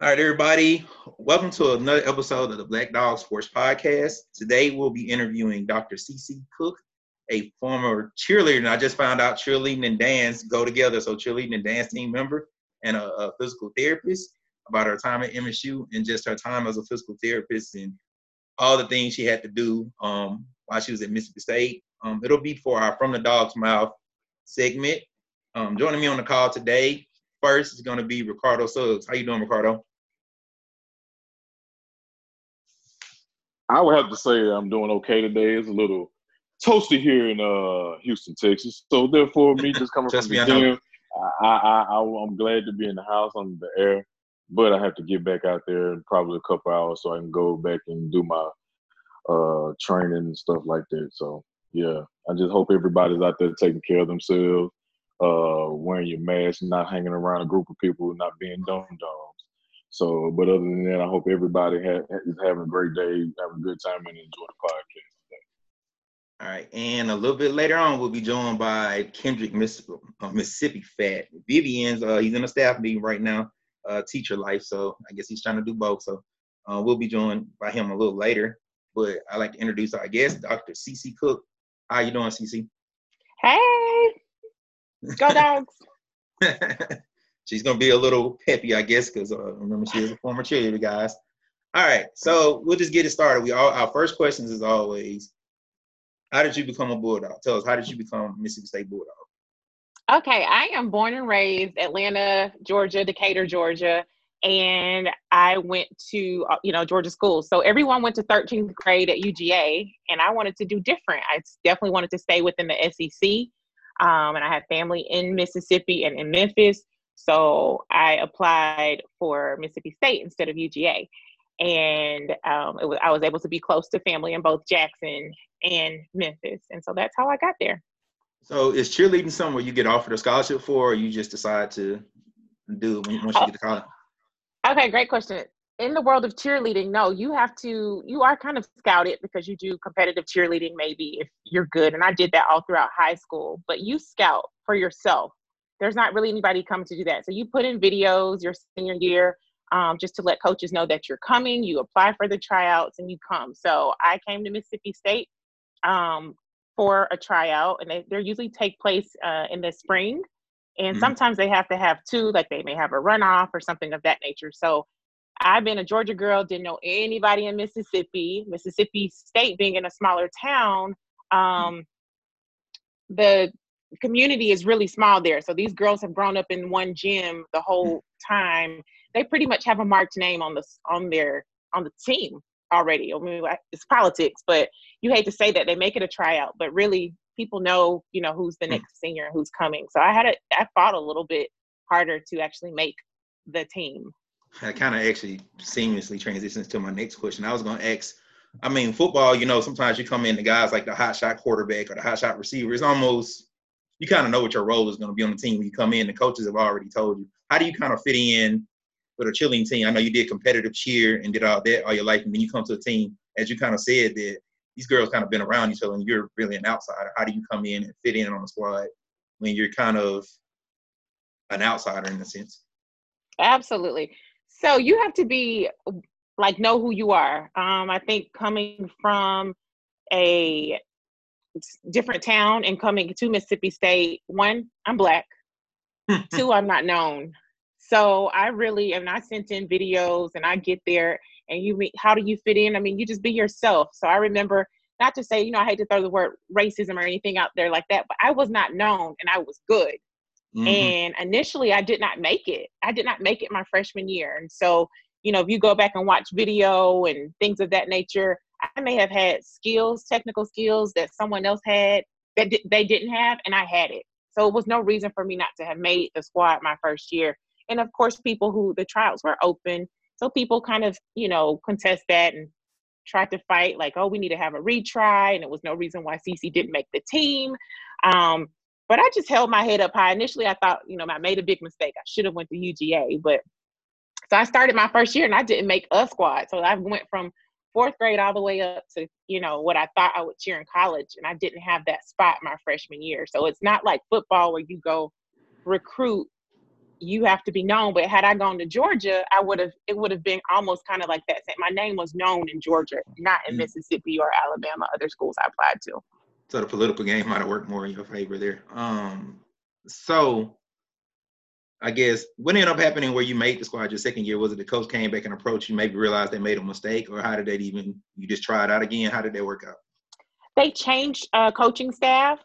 All right, everybody. Welcome to another episode of the Black Dog Sports Podcast. Today we'll be interviewing Dr. CC Cook, a former cheerleader. And I just found out cheerleading and dance go together. So cheerleading and dance team member and a, a physical therapist about her time at MSU and just her time as a physical therapist and all the things she had to do um, while she was at Mississippi State. Um, it'll be for our From the Dog's Mouth segment. Um, joining me on the call today, first is going to be Ricardo Suggs. How you doing, Ricardo? I would have to say I'm doing okay today. It's a little toasty here in uh, Houston, Texas. So therefore, me just coming just from the gym, I, I, I, I'm glad to be in the house on the air, but I have to get back out there in probably a couple hours so I can go back and do my uh, training and stuff like that. So yeah, I just hope everybody's out there taking care of themselves, uh, wearing your mask, not hanging around a group of people, not being dumb dumb. So, but other than that, I hope everybody ha- is having a great day, having a good time, and enjoy the podcast. All right, and a little bit later on, we'll be joined by Kendrick Miss, uh, Mississippi Fat. Vivian's uh, he's in a staff meeting right now, uh, teacher life. So I guess he's trying to do both. So uh, we'll be joined by him a little later. But I like to introduce our guest, Dr. CC Cook. How you doing, CC? Hey, go dogs. she's gonna be a little peppy, I guess, because uh, remember she is a former cheerleader, guys. All right, so we'll just get it started. We all our first questions is always, how did you become a bulldog? Tell us how did you become Mississippi State Bulldog? Okay, I am born and raised Atlanta, Georgia, Decatur, Georgia, and I went to uh, you know Georgia schools. So everyone went to 13th grade at UGA, and I wanted to do different. I definitely wanted to stay within the SEC. Um, and I had family in Mississippi and in Memphis. So I applied for Mississippi State instead of UGA. And um, was, I was able to be close to family in both Jackson and Memphis. And so that's how I got there. So is cheerleading somewhere you get offered a scholarship for, or you just decide to do it once you get to college? Okay, great question. In the world of cheerleading, no, you have to, you are kind of scouted because you do competitive cheerleading, maybe if you're good. And I did that all throughout high school, but you scout for yourself there's not really anybody coming to do that. So you put in videos your senior year um, just to let coaches know that you're coming. You apply for the tryouts and you come. So I came to Mississippi State um, for a tryout, and they they usually take place uh, in the spring. And mm-hmm. sometimes they have to have two, like they may have a runoff or something of that nature. So I've been a Georgia girl, didn't know anybody in Mississippi. Mississippi State being in a smaller town, um, the community is really small there. So these girls have grown up in one gym the whole time. They pretty much have a marked name on the on their on the team already. I mean, it's politics, but you hate to say that they make it a tryout, but really people know, you know, who's the hmm. next senior and who's coming. So I had a, I fought a little bit harder to actually make the team. That kind of actually seamlessly transitions to my next question. I was going to ask, I mean, football, you know, sometimes you come in the guys like the hot shot quarterback or the hot shot receiver. It's almost you kind of know what your role is going to be on the team when you come in. The coaches have already told you. How do you kind of fit in with a chilling team? I know you did competitive cheer and did all that all your life, and then you come to a team, as you kind of said, that these girls kind of been around each other, and you're really an outsider. How do you come in and fit in on the squad when you're kind of an outsider in a sense? Absolutely. So you have to be like know who you are. Um, I think coming from a different town and coming to Mississippi State, one, I'm black. Two, I'm not known. So I really, and I sent in videos and I get there and you how do you fit in? I mean, you just be yourself. So I remember not to say, you know, I hate to throw the word racism or anything out there like that, but I was not known and I was good. Mm-hmm. And initially I did not make it. I did not make it my freshman year. And so, you know, if you go back and watch video and things of that nature, I may have had skills, technical skills that someone else had that they didn't have, and I had it. So it was no reason for me not to have made the squad my first year. And of course, people who the trials were open, so people kind of you know contest that and tried to fight like, oh, we need to have a retry, and it was no reason why CC didn't make the team. Um, but I just held my head up high. Initially, I thought, you know, I made a big mistake. I should have went to UGA, but so I started my first year and I didn't make a squad. So I went from fourth grade all the way up to you know what I thought I would cheer in college, and I didn't have that spot my freshman year. So it's not like football where you go recruit you have to be known. But had I gone to Georgia, I would have it would have been almost kind of like that. My name was known in Georgia, not in mm. Mississippi or Alabama, other schools I applied to. So the political game might have worked more in your favor there. Um, so I guess what ended up happening where you made the squad your second year was it the coach came back and approached you, maybe realized they made a mistake, or how did that even you just try it out again? How did that work out? They changed uh, coaching staff,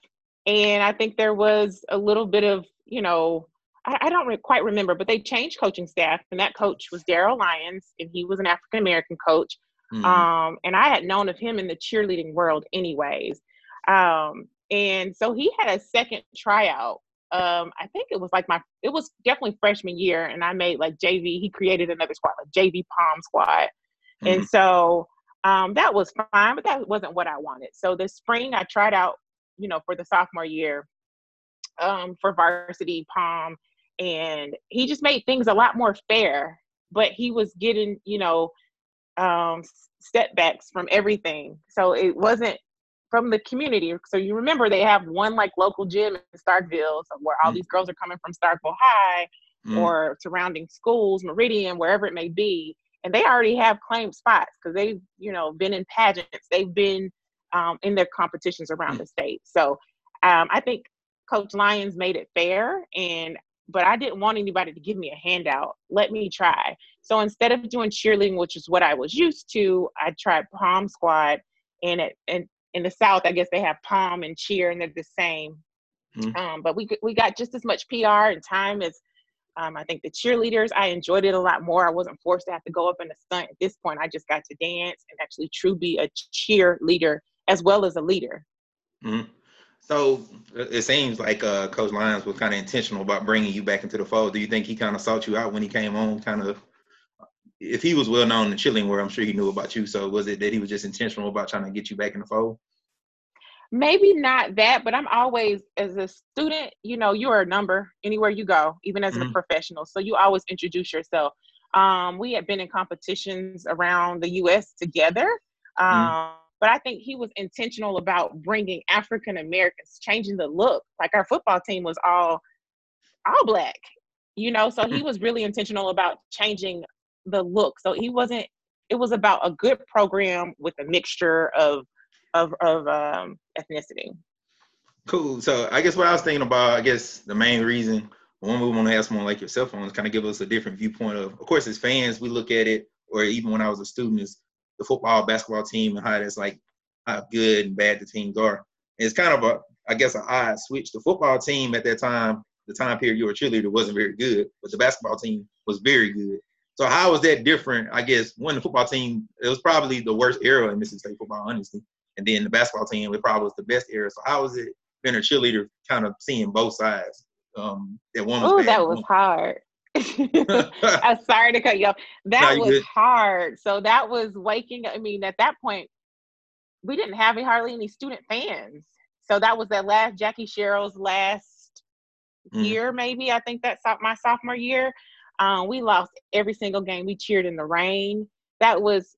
and I think there was a little bit of you know I, I don't re- quite remember, but they changed coaching staff, and that coach was Daryl Lyons, and he was an African American coach. Mm-hmm. Um, and I had known of him in the cheerleading world, anyways. Um, and so he had a second tryout um, I think it was like my, it was definitely freshman year, and I made like JV. He created another squad, like JV Pom Squad, mm-hmm. and so um, that was fine, but that wasn't what I wanted. So this spring, I tried out, you know, for the sophomore year um, for varsity Pom, and he just made things a lot more fair. But he was getting, you know, um, setbacks from everything, so it wasn't from the community. So you remember they have one like local gym in Starkville so where all mm. these girls are coming from Starkville High mm. or surrounding schools, Meridian, wherever it may be. And they already have claimed spots because they've, you know, been in pageants. They've been um, in their competitions around mm. the state. So um, I think Coach Lyons made it fair and but I didn't want anybody to give me a handout. Let me try. So instead of doing cheerleading, which is what I was used to, I tried Pom Squad and it and in the South, I guess they have Pom and cheer, and they're the same. Mm-hmm. Um, but we we got just as much PR and time as um, I think the cheerleaders. I enjoyed it a lot more. I wasn't forced to have to go up in a stunt. At this point, I just got to dance and actually true be a cheerleader as well as a leader. Mm-hmm. So it seems like uh, Coach Lyons was kind of intentional about bringing you back into the fold. Do you think he kind of sought you out when he came on, kind of if he was well known in chilling where I'm sure he knew about you. So was it that he was just intentional about trying to get you back in the fold? Maybe not that, but I'm always as a student, you know, you're a number anywhere you go, even as mm-hmm. a professional. So you always introduce yourself. Um, we had been in competitions around the U.S. together, um, mm-hmm. but I think he was intentional about bringing African Americans, changing the look. Like our football team was all all black, you know. So he mm. was really intentional about changing the look. So he wasn't. It was about a good program with a mixture of of of um, ethnicity. Cool. So I guess what I was thinking about, I guess the main reason one we want to have someone like yourself on is kind of give us a different viewpoint of, of course, as fans, we look at it, or even when I was a student, is the football, basketball team and how that's like how good and bad the teams are. It's kind of a, I guess, an odd switch. The football team at that time, the time period you were a cheerleader, wasn't very good, but the basketball team was very good. So how was that different? I guess when the football team, it was probably the worst era in Mississippi State football, honestly. And then the basketball team, it probably was the best era. So how was it being a cheerleader, kind of seeing both sides? Um, that one. Oh, that was hard. I'm sorry to cut you off. That no, was good. hard. So that was waking. I mean, at that point, we didn't have hardly any student fans. So that was that last Jackie Sherrill's last mm. year, maybe. I think that's my sophomore year. Um, we lost every single game. We cheered in the rain. That was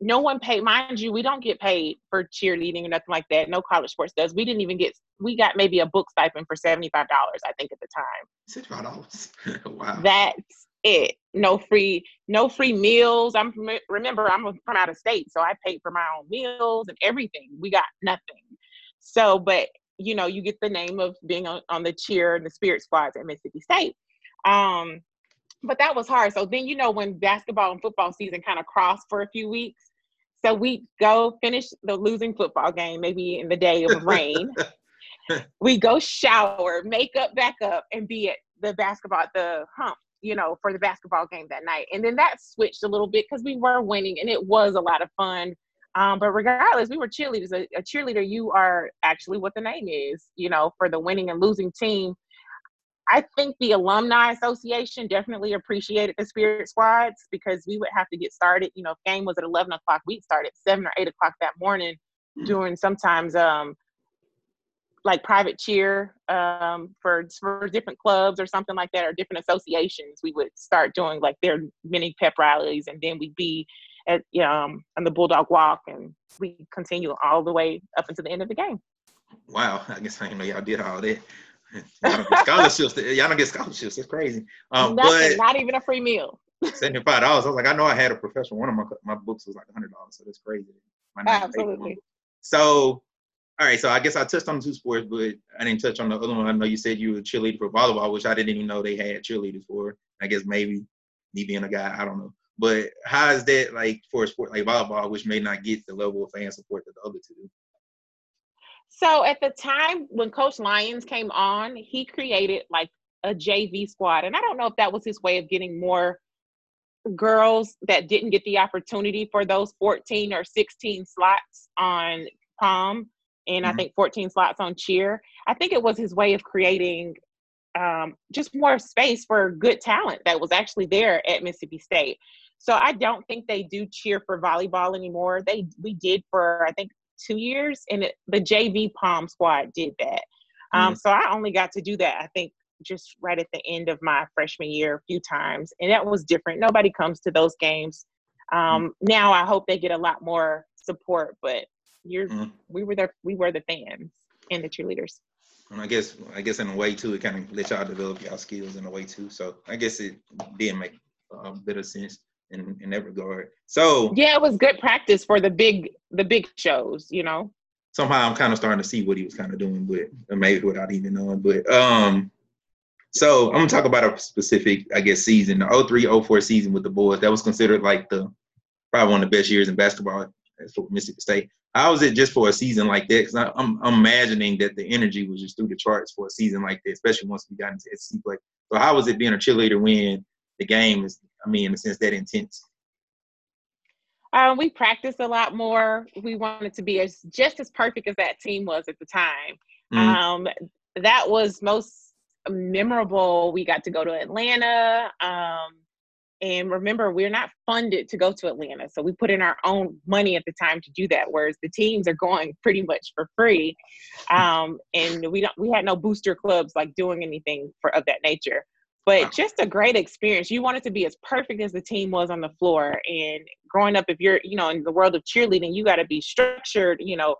no one paid. Mind you, we don't get paid for cheerleading or nothing like that. No college sports does. We didn't even get. We got maybe a book stipend for seventy five dollars, I think, at the time. Seventy five dollars. wow. That's it. No free, no free meals. I'm remember I'm from out of state, so I paid for my own meals and everything. We got nothing. So, but you know, you get the name of being on, on the cheer and the spirit squads at Mississippi State. Um, but that was hard. So then you know when basketball and football season kind of crossed for a few weeks. So we go finish the losing football game, maybe in the day of rain. we go shower, make up, back up, and be at the basketball, the hump, you know, for the basketball game that night. And then that switched a little bit because we were winning and it was a lot of fun. Um, but regardless, we were cheerleaders. A, a cheerleader, you are actually what the name is, you know, for the winning and losing team I think the Alumni Association definitely appreciated the Spirit Squads because we would have to get started. You know, if game was at 11 o'clock, we'd start at 7 or 8 o'clock that morning mm-hmm. doing sometimes um, like private cheer um, for, for different clubs or something like that or different associations. We would start doing like their mini pep rallies and then we'd be at um, on the Bulldog Walk and we continue all the way up until the end of the game. Wow, I guess I didn't know y'all did all that. Scholarships. Y'all don't get scholarships. It's crazy. Um, Nothing, but not even a free meal. Seventy five dollars. I was like, I know I had a professional. One of my my books was like hundred dollars, so that's crazy. Absolutely. So, all right. So I guess I touched on two sports, but I didn't touch on the other one. I know you said you were a cheerleader for volleyball, which I didn't even know they had cheerleaders for. I guess maybe me being a guy, I don't know. But how is that like for a sport like volleyball, which may not get the level of fan support that the other two do? So at the time when Coach Lyons came on, he created like a JV squad. And I don't know if that was his way of getting more girls that didn't get the opportunity for those 14 or 16 slots on pom and mm-hmm. I think 14 slots on cheer. I think it was his way of creating um, just more space for good talent that was actually there at Mississippi State. So I don't think they do cheer for volleyball anymore. They we did for I think two years, and it, the JV Pom squad did that. Um, mm So I only got to do that. I think just right at the end of my freshman year a few times, and that was different. Nobody comes to those games. Um, mm Now I hope they get a lot more support, but you're mm we were there. We were the fans and the cheerleaders. And I guess I guess in a way too, it kind of let y'all develop y'all skills in a way too. So I guess it did make a bit of sense in, in that regard. So yeah, it was good practice for the big the big shows, you know. Somehow I'm kind of starting to see what he was kind of doing, but maybe without even knowing. But um, so I'm gonna talk about a specific, I guess, season, the 03, 04 season with the boys. That was considered like the probably one of the best years in basketball for Mississippi State. How was it just for a season like that? Because I'm, I'm imagining that the energy was just through the charts for a season like that, especially once we got into SEC play. So how was it being a cheerleader when the game is I mean, in a sense, that intense? Um, we practiced a lot more. We wanted to be as just as perfect as that team was at the time. Mm-hmm. Um, that was most memorable. We got to go to Atlanta. Um, and remember, we're not funded to go to Atlanta. So we put in our own money at the time to do that, whereas the teams are going pretty much for free. Um, and we don't we had no booster clubs like doing anything for of that nature but just a great experience. You wanted to be as perfect as the team was on the floor. And growing up, if you're, you know, in the world of cheerleading, you got to be structured. You know,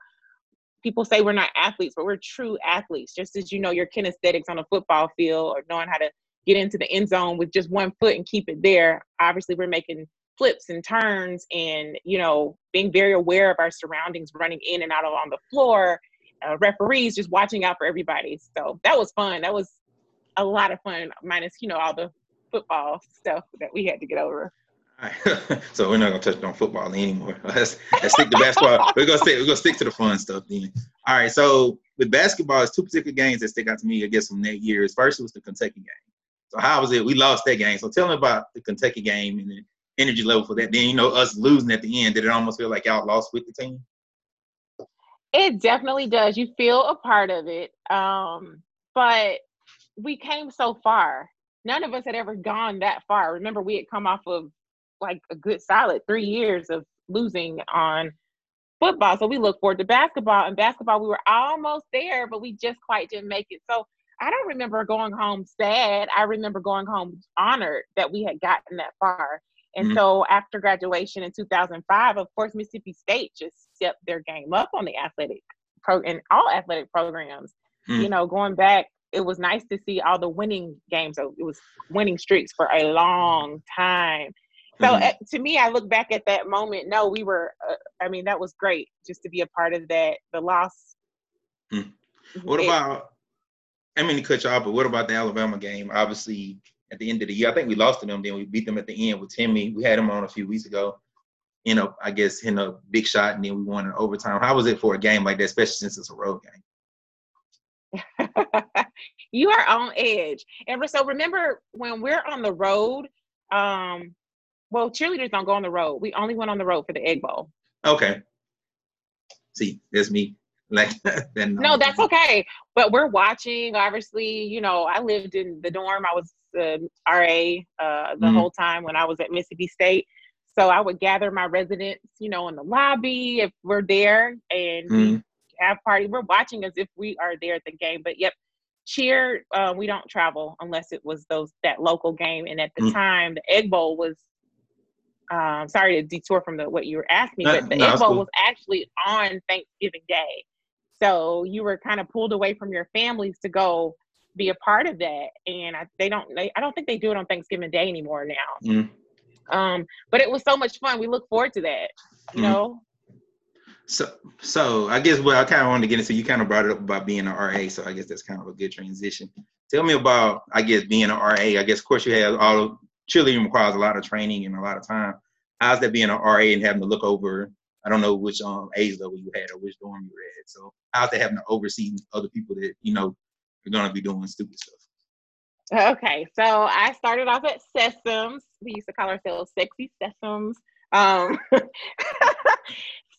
people say we're not athletes, but we're true athletes. Just as you know your kinesthetics on a football field or knowing how to get into the end zone with just one foot and keep it there. Obviously, we're making flips and turns and, you know, being very aware of our surroundings, running in and out on the floor. Uh, referees just watching out for everybody. So that was fun. That was a lot of fun, minus you know all the football stuff that we had to get over. so we're not gonna touch on football anymore. Let's, let's stick to basketball. we're gonna stick. We're gonna stick to the fun stuff then. All right. So with basketball, it's two particular games that stick out to me. I guess from that year. First was the Kentucky game. So how was it? We lost that game. So tell me about the Kentucky game and the energy level for that. Then you know us losing at the end. Did it almost feel like y'all lost with the team? It definitely does. You feel a part of it. Um, but we came so far. None of us had ever gone that far. Remember, we had come off of like a good solid three years of losing on football. So we look forward to basketball. And basketball, we were almost there, but we just quite didn't make it. So I don't remember going home sad. I remember going home honored that we had gotten that far. And mm-hmm. so after graduation in 2005, of course, Mississippi State just stepped their game up on the athletic pro and all athletic programs. Mm-hmm. You know, going back it was nice to see all the winning games. So it was winning streaks for a long time. So mm-hmm. uh, to me, I look back at that moment. No, we were. Uh, I mean, that was great just to be a part of that. The loss. Mm. What it, about? I mean to cut you off, but what about the Alabama game? Obviously, at the end of the year, I think we lost to them. Then we beat them at the end with Timmy. We had him on a few weeks ago. You know, I guess in a big shot, and then we won in overtime. How was it for a game like that, especially since it's a road game? you are on edge. And so remember when we're on the road, um, well, cheerleaders don't go on the road. We only went on the road for the egg bowl. Okay. See, there's me. Like then no, that's okay. But we're watching. Obviously, you know, I lived in the dorm. I was RA uh, the mm-hmm. whole time when I was at Mississippi State. So I would gather my residents, you know, in the lobby if we're there, and mm-hmm have party. We're watching as if we are there at the game. But yep, cheer. Uh, we don't travel unless it was those that local game. And at the mm. time, the Egg Bowl was. Um, sorry to detour from the what you were asking, but the no, Egg Bowl cool. was actually on Thanksgiving Day. So you were kind of pulled away from your families to go be a part of that. And I, they don't, they, I don't think they do it on Thanksgiving Day anymore now. Mm. Um, but it was so much fun. We look forward to that. You Mhm. know. So, so I guess what I kind of wanted to get into, you kind of brought it up about being an RA, so I guess that's kind of a good transition. Tell me about, I guess, being an RA. I guess, of course, you have all cheerleading requires a lot of training and a lot of time. How's that being an RA and having to look over? I don't know which um age level you had or which dorm you were at. So how's that having to oversee other people that you know are gonna be doing stupid stuff? Okay, so I started off at Sessums. We used to call ourselves Sexy Sessums. Um,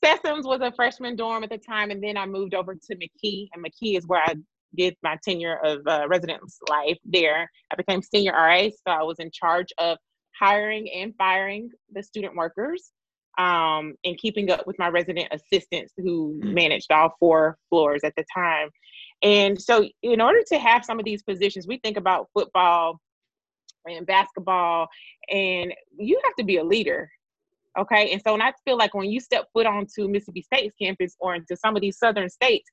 Sessums was a freshman dorm at the time, and then I moved over to McKee, and McKee is where I did my tenure of uh, residence life there. I became senior RA, so I was in charge of hiring and firing the student workers um, and keeping up with my resident assistants who Mm. managed all four floors at the time. And so, in order to have some of these positions, we think about football and basketball, and you have to be a leader. Okay. And so, and I feel like when you step foot onto Mississippi State's campus or into some of these southern states,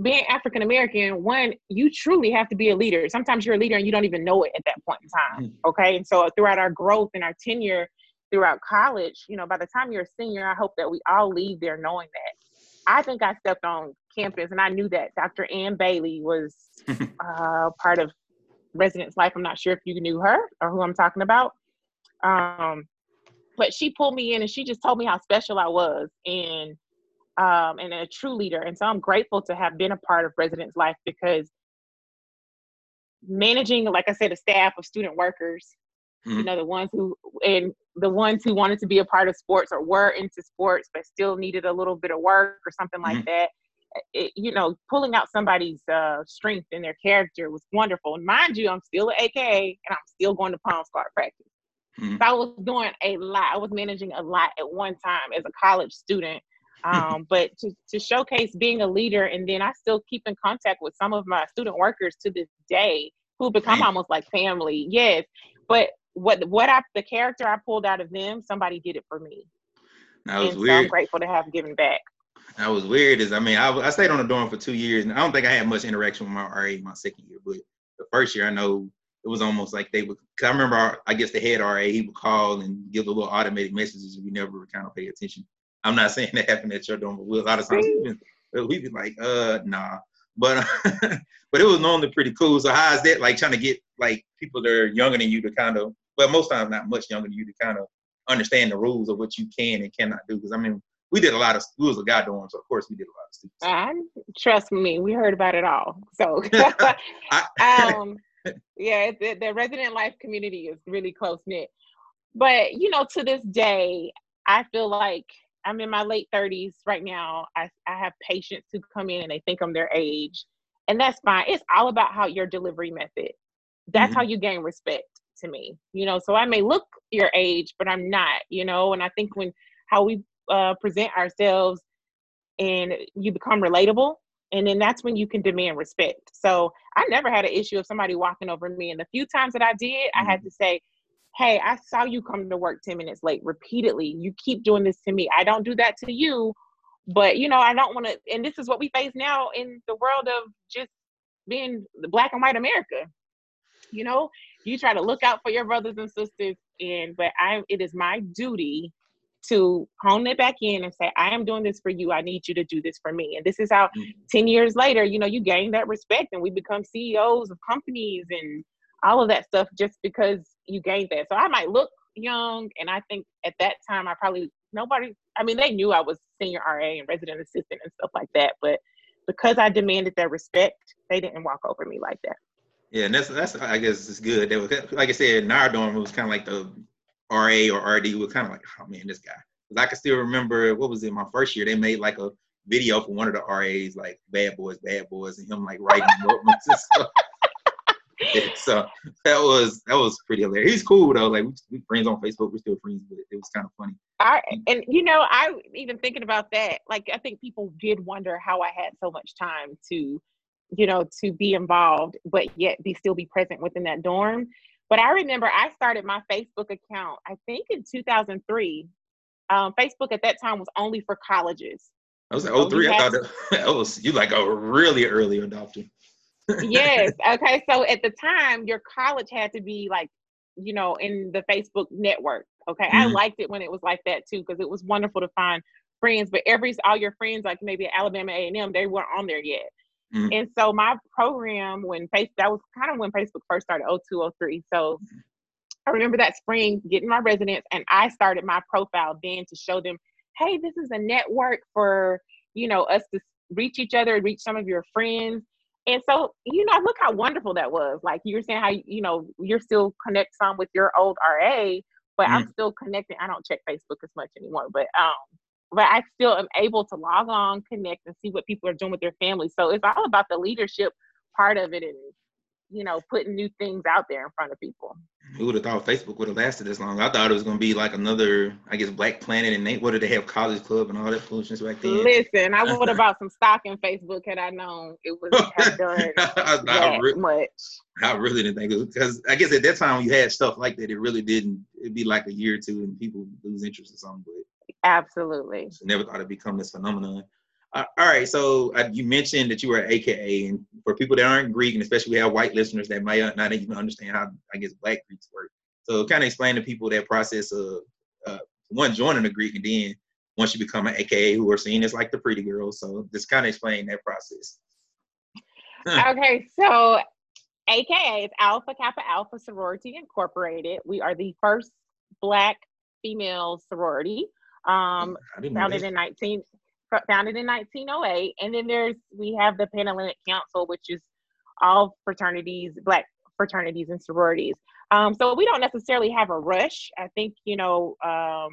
being African American, one, you truly have to be a leader. Sometimes you're a leader and you don't even know it at that point in time. Okay. And so, throughout our growth and our tenure throughout college, you know, by the time you're a senior, I hope that we all leave there knowing that. I think I stepped on campus and I knew that Dr. Ann Bailey was uh, part of residence life. I'm not sure if you knew her or who I'm talking about. Um, but she pulled me in and she just told me how special I was and um, and a true leader. And so I'm grateful to have been a part of residence life because managing, like I said, a staff of student workers, you Mhm. know, the ones who and the ones who wanted to be a part of sports or were into sports but still needed a little bit of work or something like Mhm. that. It, you know, pulling out somebody's uh, strength and their character was wonderful. And mind you, I'm still an AKA and I'm still going to Pom Squad practice. Mhm. So I was doing a lot. I was managing a lot at one time as a college student. Um, but to, to showcase being a leader, and then I still keep in contact with some of my student workers to this day who become almost like family. Yes, but what what I the character I pulled out of them, somebody did it for me, That was and so I'm weird. grateful to have given back. That was weird. Is I mean, I, I stayed on the dorm for two years, and I don't think I had much interaction with my RA my second year. But the first year, I know it was almost like they would. Cause I remember, our, I guess the head RA he would call and give the little automated messages, and we never kind of pay attention. I'm not saying that happened at your dorm, but we, a lot of times we'd be, we'd be like, uh, nah. But but it was normally pretty cool. So how is that like trying to get like people that are younger than you to kind of, well, most times not much younger than you to kind of understand the rules of what you can and cannot do? Because I mean, we did a lot of we was a guy dorm, so of course we did a lot of stuff. Um, trust me, we heard about it all. So, um, yeah, the, the resident life community is really close knit. But you know, to this day, I feel like I'm in my late 30s right now. I I have patients who come in and they think I'm their age, and that's fine. It's all about how your delivery method. That's how you gain respect to me. You know, so I may look your age, but I'm not. You know, and I think when how we uh, present ourselves and you become relatable and then that's when you can demand respect. So i never had an issue of somebody walking over me. And the few times that i did i had mm-hmm. to say hey i saw you come to work 10 minutes late repeatedly. You keep doing this to me. I don't do that to you. But you know i don't want to and this is what we face now in the world of just being the black and white america. You know you try to look out for your brothers and sisters and but i it is my duty to hone it back in and say, I am doing this for you. I need you to do this for me. And this is how Mhm. 10 years later, you know, you gain that respect and we become CEOs of companies and all of that stuff just because you gained that. So I might look young. And I think at that time, I probably, nobody, I mean, they knew I was senior RA and resident assistant and stuff like that. But because I demanded their respect, they didn't walk over me like that. Yeah, and that's that's I guess it's good. That was like I said, in our dorm it was kind of like the RA or RD was kind of like, oh man, this guy. Because I can still remember what was it my first year. They made like a video for one of the RAs, like bad boys, bad boys, and him like writing notes and stuff. So that was that was pretty hilarious. He's cool though. Like we, we friends on Facebook, we're still friends, but it was kind of funny. I and you know, I even thinking about that, like I think people did wonder how I had so much time to, you know, to be involved, but yet be still be present within that dorm. But I remember I started my Facebook account, I think in 2003. Um, Facebook at that time was only for colleges. I was like, So oh three. he I thought that, that was you like a really early adopter. yes. Okay. So at the time, your college had to be like, you know, in the Facebook network. Okay. Mm-hmm. I liked it when it was like that too, because it was wonderful to find friends. But every all your friends, like maybe Alabama A and M, they weren't on there yet. Mm-hmm. And so my program, when face that was kind of when Facebook first started, 0203. So I remember that spring getting my residence, and I started my profile then to show them, hey, this is a network for you know us to reach each other, reach some of your friends. And so, you know, look how wonderful that was. Like you were saying, how you know you're still connect some with your old RA, but mm-hmm. I'm still connected. I don't check Facebook as much anymore, but um, but I still am able to log on, connect, and see what people are doing with their families. So it's all about the leadership part of it and you know putting new things out there in front of people. Who would have thought Facebook would have lasted this long? I thought it was going to be like another, I guess, Black Planet, and they what did they have College Club and all that foolishness back then? Listen, I would have bought some stock in Facebook had I known it was have done I, that really, much. I really didn't think it because I guess at that time you had stuff like that. It really didn't. It'd be like a year or two, and people lose interest or something. But Absolutely. So never thought it'd become this phenomenon. Uh, all right, so uh, you mentioned that you were AKA, and for people that aren't Greek, and especially we have white listeners that might not even understand how I guess Black Greeks work. So kind of explain to people that process of uh, one joining a Greek, and then once you become an AKA, who are seen as like the pretty girls. So just kind of explain that process. okay, so AKA is Alpha Kappa Alpha Sorority Incorporated. We are the first Black female sorority um, founded in 19 founded in 1908 and then there's we have the panhellenic council which is all fraternities black fraternities and sororities. Um, so we don't necessarily have a rush. I think you know um,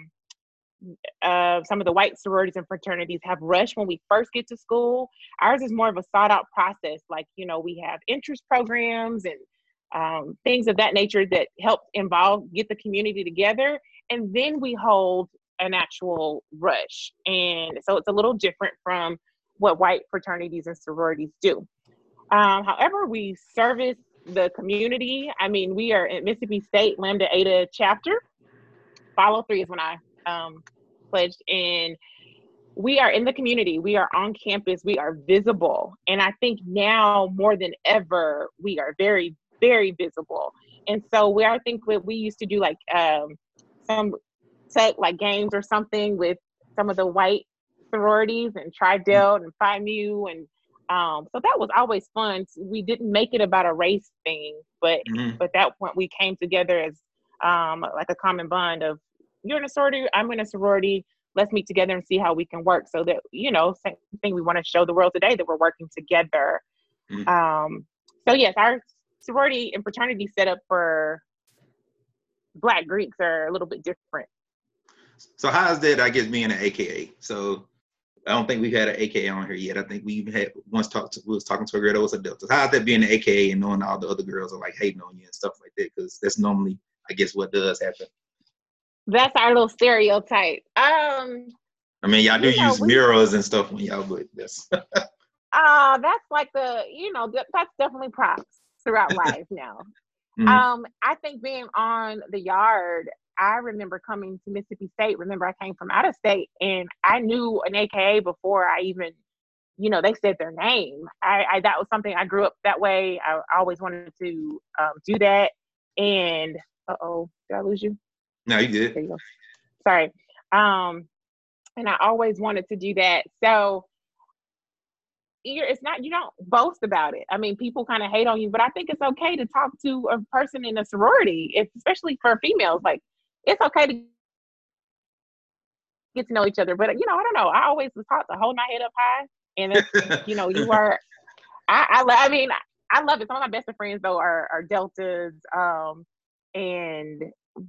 uh, some of the white sororities and fraternities have rush when we first get to school. Ours is more of a sought out process like you know we have interest programs and um, things of that nature that help involve get the community together. And then we hold an actual rush. And so it's a little different from what white fraternities and sororities do. Um, however, we service the community. I mean, we are at Mississippi State Lambda Eta chapter. Follow three is when I um, pledged, and we are in the community. We are on campus. We are visible, and I think now more than ever, we are very, very visible. And so, where I think what we used to do, like um, some tech like games or something with some of the white sororities and Tri Delt and Phi Mu and um, so that was always fun. We didn't make it about a race thing, but mm-hmm. but that point we came together as um, like a common bond of you're in a sorority, I'm in a sorority. Let's meet together and see how we can work. So that you know, same thing we want to show the world today that we're working together. Mm-hmm. Um, so yes, our sorority and fraternity setup for Black Greeks are a little bit different so how's that? I guess being an AKA. So I don't think we've had an AKA on here yet. I think we even had once talked. To, we was talking to a girl that was a Delta. How's that being an AKA and knowing all the other girls are like hating on you and stuff like that? Because that's normally, I guess, what does happen. That's our little stereotype. Um. I mean, y'all do use know, we, mirrors and stuff when y'all, but this. uh, that's like the you know that's definitely props throughout life now. Mm-hmm. Um, I think being on the yard I remember coming to Mississippi State. Remember, I came from out of state, and I knew an AKA before I even, you know, they said their name. I, I that was something I grew up that way. I, I always wanted to um, do that. And uh oh, did I lose you? No, you did. You. Sorry. Um, and I always wanted to do that. So you're, it's not you don't boast about it. I mean, people kind of hate on you, but I think it's okay to talk to a person in a sorority, if, especially for females. Like it's okay to get to know each other. But you know, I don't know. I always was taught to hold my head up high, and you know, you are. I, I I mean, I love it. Some of my best friends though are are deltas, um, and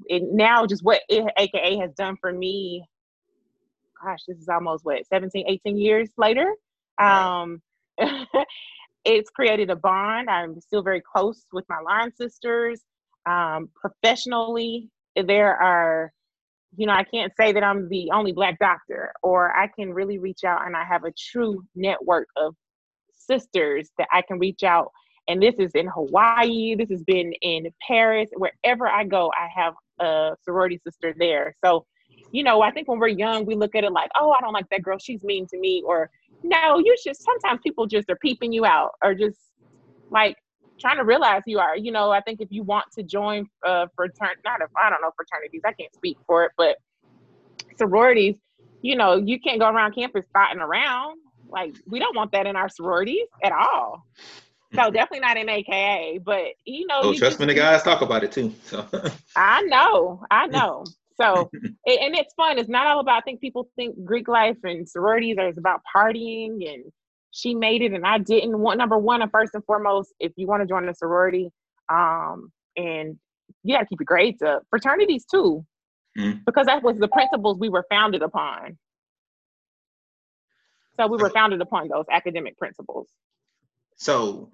it, now just what it, AKA has done for me. Gosh, this is almost what 17, 18 years later. Um, it's created a bond. I'm still very close with my line sisters. Um, professionally, there are you know, I can't say that I'm the only black doctor, or I can really reach out and I have a true network of sisters that I can reach out. And this is in Hawaii, this has been in Paris, wherever I go, I have a sorority sister there. So, you know, I think when we're young, we look at it like, oh, I don't like that girl, she's mean to me, or no, you just sometimes people just are peeping you out or just like trying to realize who you are. You know, I think if you want to join uh fraternity, not if I don't know fraternities, I can't speak for it, but sororities, you know, you can't go around campus spotting around. Like we don't want that in our sororities at all. So definitely not in AKA, but you know. Oh, you trust me, the guys talk about it too. So. I know, I know. So, and it's fun. It's not all about. I think people think Greek life and sororities are about partying, and she made it and I didn't. Want number one and first and foremost, if you want to join a sorority, um, and you got to keep your grades up. Fraternities too, mm. because that was the principles we were founded upon. So we were founded upon those academic principles. So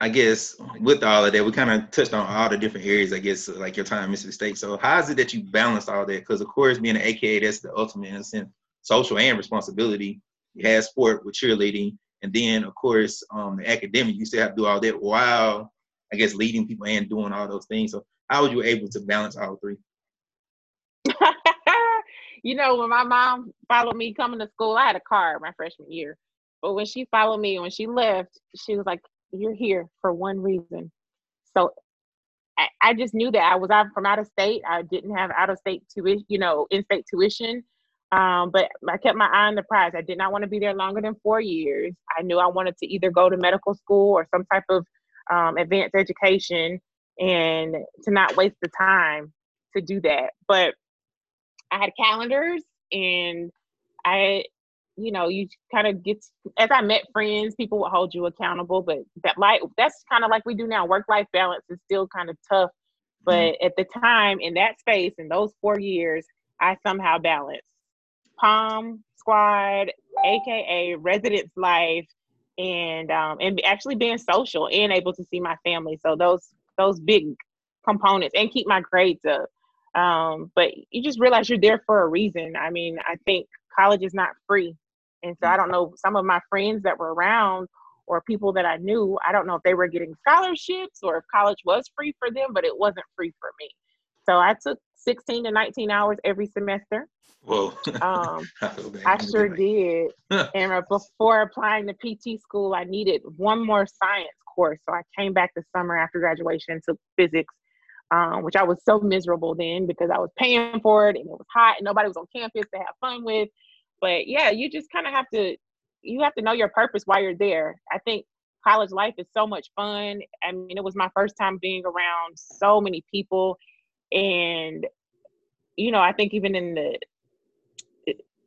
I guess with all of that, we kind of touched on all the different areas, I guess, like your time in Mississippi State. So how is it that you balance all that? Because of course, being an AKA, that's the ultimate in a sense, social and responsibility. You have sport with cheerleading, and then of course, um, the academic, you still have to do all that while I guess leading people and doing all those things. So how were you able to balance all three? you know, when my mom followed me coming to school, I had a car my freshman year. But when she followed me, when she left, she was like, you're here for one reason. So I, I just knew that I was out from out of state. I didn't have out of state tuition, you know, in state tuition. Um, but I kept my eye on the prize. I did not want to be there longer than four years. I knew I wanted to either go to medical school or some type of um, advanced education and to not waste the time to do that. But I had calendars and I you know, you kind of get as I met friends, people would hold you accountable. But that like that's kind of like we do now. Work life balance is still kind of tough. But mm-hmm. at the time in that space in those four years, I somehow balanced Pom Squad, aka residence life, and um, and actually being social and able to see my family. So those those big components and keep my grades up. Um, but you just realize you're there for a reason. I mean, I think college is not free. And so I don't know, some of my friends that were around or people that I knew, I don't know if they were getting scholarships or if college was free for them, but it wasn't free for me. So I took 16 to 19 hours every semester. Whoa. Um, I, sure did. and before applying to PT school, I needed one more science course. So I came back the summer after graduation and took physics, um, which I was so miserable then because I was paying for it and it was hot and nobody was on campus to have fun with but yeah you just kind of have to you have to know your purpose while you're there i think college life is so much fun i mean it was my first time being around so many people and you know i think even in the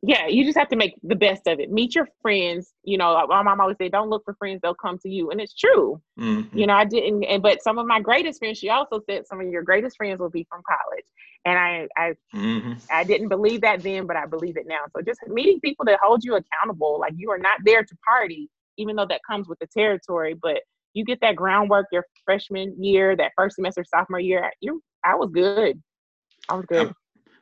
yeah, you just have to make the best of it. Meet your friends. You know, my mom always say, "Don't look for friends; they'll come to you," and it's true. Mm-hmm. You know, I didn't, and but some of my greatest friends. She also said some of your greatest friends will be from college, and I, I, mm-hmm. I didn't believe that then, but I believe it now. So just meeting people that hold you accountable, like you are not there to party, even though that comes with the territory, but you get that groundwork your freshman year, that first semester, sophomore year. You, I was good. I was good.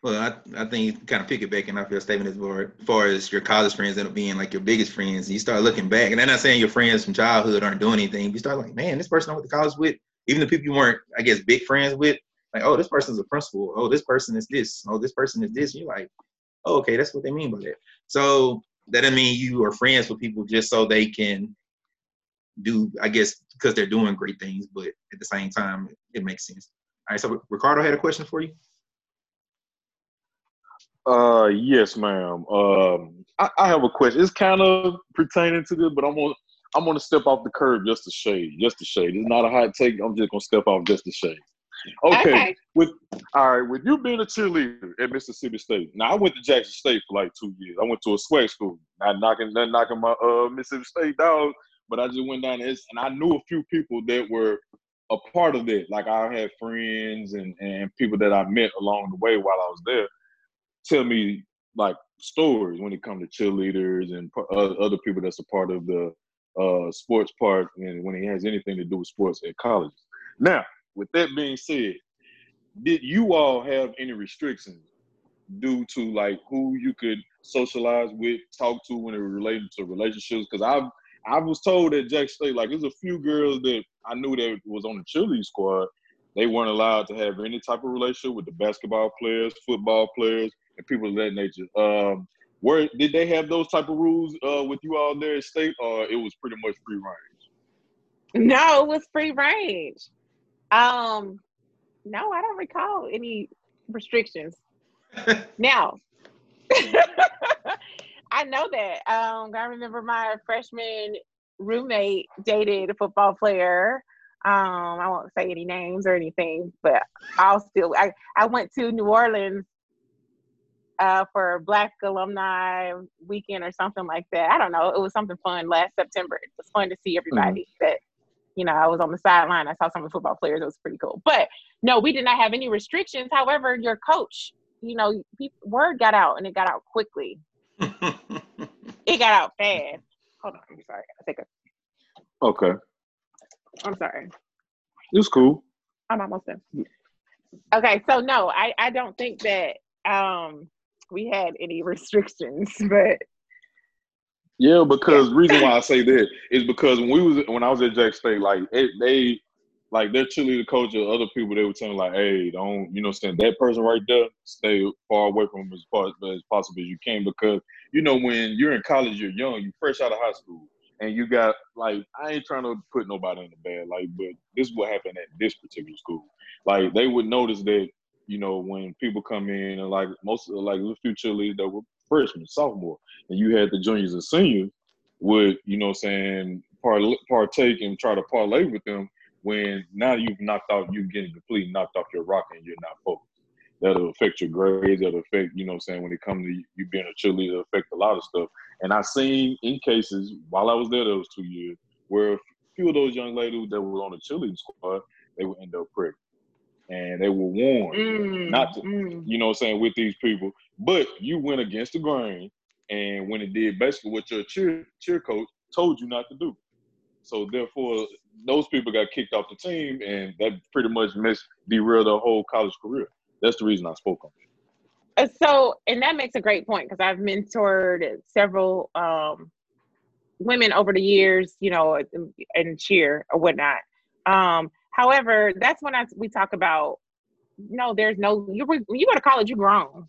Well, I, I think kind of piggybacking off your statement as far, as far as your college friends end up being like your biggest friends, you start looking back, and I'm not saying your friends from childhood aren't doing anything. You start like, man, this person I went to college with, even the people you weren't, I guess, big friends with, like, oh, this person's a principal. Oh, this person is this. Oh, this person is this. You're like, oh, okay, that's what they mean by that. So that doesn't mean you are friends with people just so they can do, I guess, because they're doing great things, but at the same time, it makes sense. All right, so Ricardo had a question for you. Uh, yes, ma'am. Um, I, I have a question. It's kind of pertaining to this, but I'm gonna I'm gonna step off the curb just a shade, just a shade. It's not a hot take. I'm just gonna step off just a shade. Okay. okay. With all right, with you being a cheerleader at Mississippi State. Now I went to Jackson State for like two years. I went to a swag school. Not knocking, not knocking my uh Mississippi State dog, but I just went down there and I knew a few people that were a part of it. Like I had friends and and people that I met along the way while I was there tell me like stories when it comes to cheerleaders and other people that's a part of the uh, sports part and when it has anything to do with sports at colleges. Now, with that being said, did you all have any restrictions due to like who you could socialize with, talk to when it related to relationships? Because I've I was told at Jack State, like there's a few girls that I knew that was on the cheerleading squad. They weren't allowed to have any type of relationship with the basketball players, football players, and people of that nature. Um, where did they have those type of rules uh, with you all there at state, or it was pretty much free range? No, it was free range. Um, no, I don't recall any restrictions. now, I know that. Um, I remember my freshman roommate dated a football player. Um, I won't say any names or anything, but I'll still. I I went to New Orleans uh, for Black Alumni Weekend or something like that. I don't know. It was something fun last September. It was fun to see everybody mm-hmm. that you know, I was on the sideline. I saw some of the football players. It was pretty cool. But no, we did not have any restrictions. However, your coach, you know, word got out and it got out quickly. it got out fast. Hold on. I'm sorry. I think. Okay. I'm sorry. It's cool. I'm almost done. Okay, so no, I I don't think that um we had any restrictions, but yeah, because yeah. reason why I say that is because when we was when I was at Jack State, like it, they like their cheerleader coach or other people, they were telling like, hey, don't you know, saying that person right there, stay far away from them as far as possible as you can because you know when you're in college, you're young, you fresh out of high school, and you got like I ain't trying to put nobody in the bad, like, but this is what happened at this particular school. Like they would notice that you know when people come in and like most of like a few cheerleaders that were freshman, sophomore, and you had the juniors and seniors would, you know, saying part, partake and try to parlay with them when now you've knocked out, you getting completely knocked off your rock and you're not focused. That'll affect your grades. That'll affect, you know, I'm saying when it comes to you being a cheerleader, affect a lot of stuff. And I seen in cases while I was there those two years where a few of those young ladies that were on the cheerleading squad, they would end up pregnant and they were warned mm, not to, mm. you know, saying with these people. But you went against the grain, and when it did basically what your cheer cheer coach told you not to do. So therefore, those people got kicked off the team, and that pretty much missed derailed their whole college career. That's the reason I spoke on it. Uh, so, and that makes a great point because I've mentored several um, women over the years, you know, and cheer or whatnot. Um, However, that's when I we talk about no, there's no you you go to college, you're grown.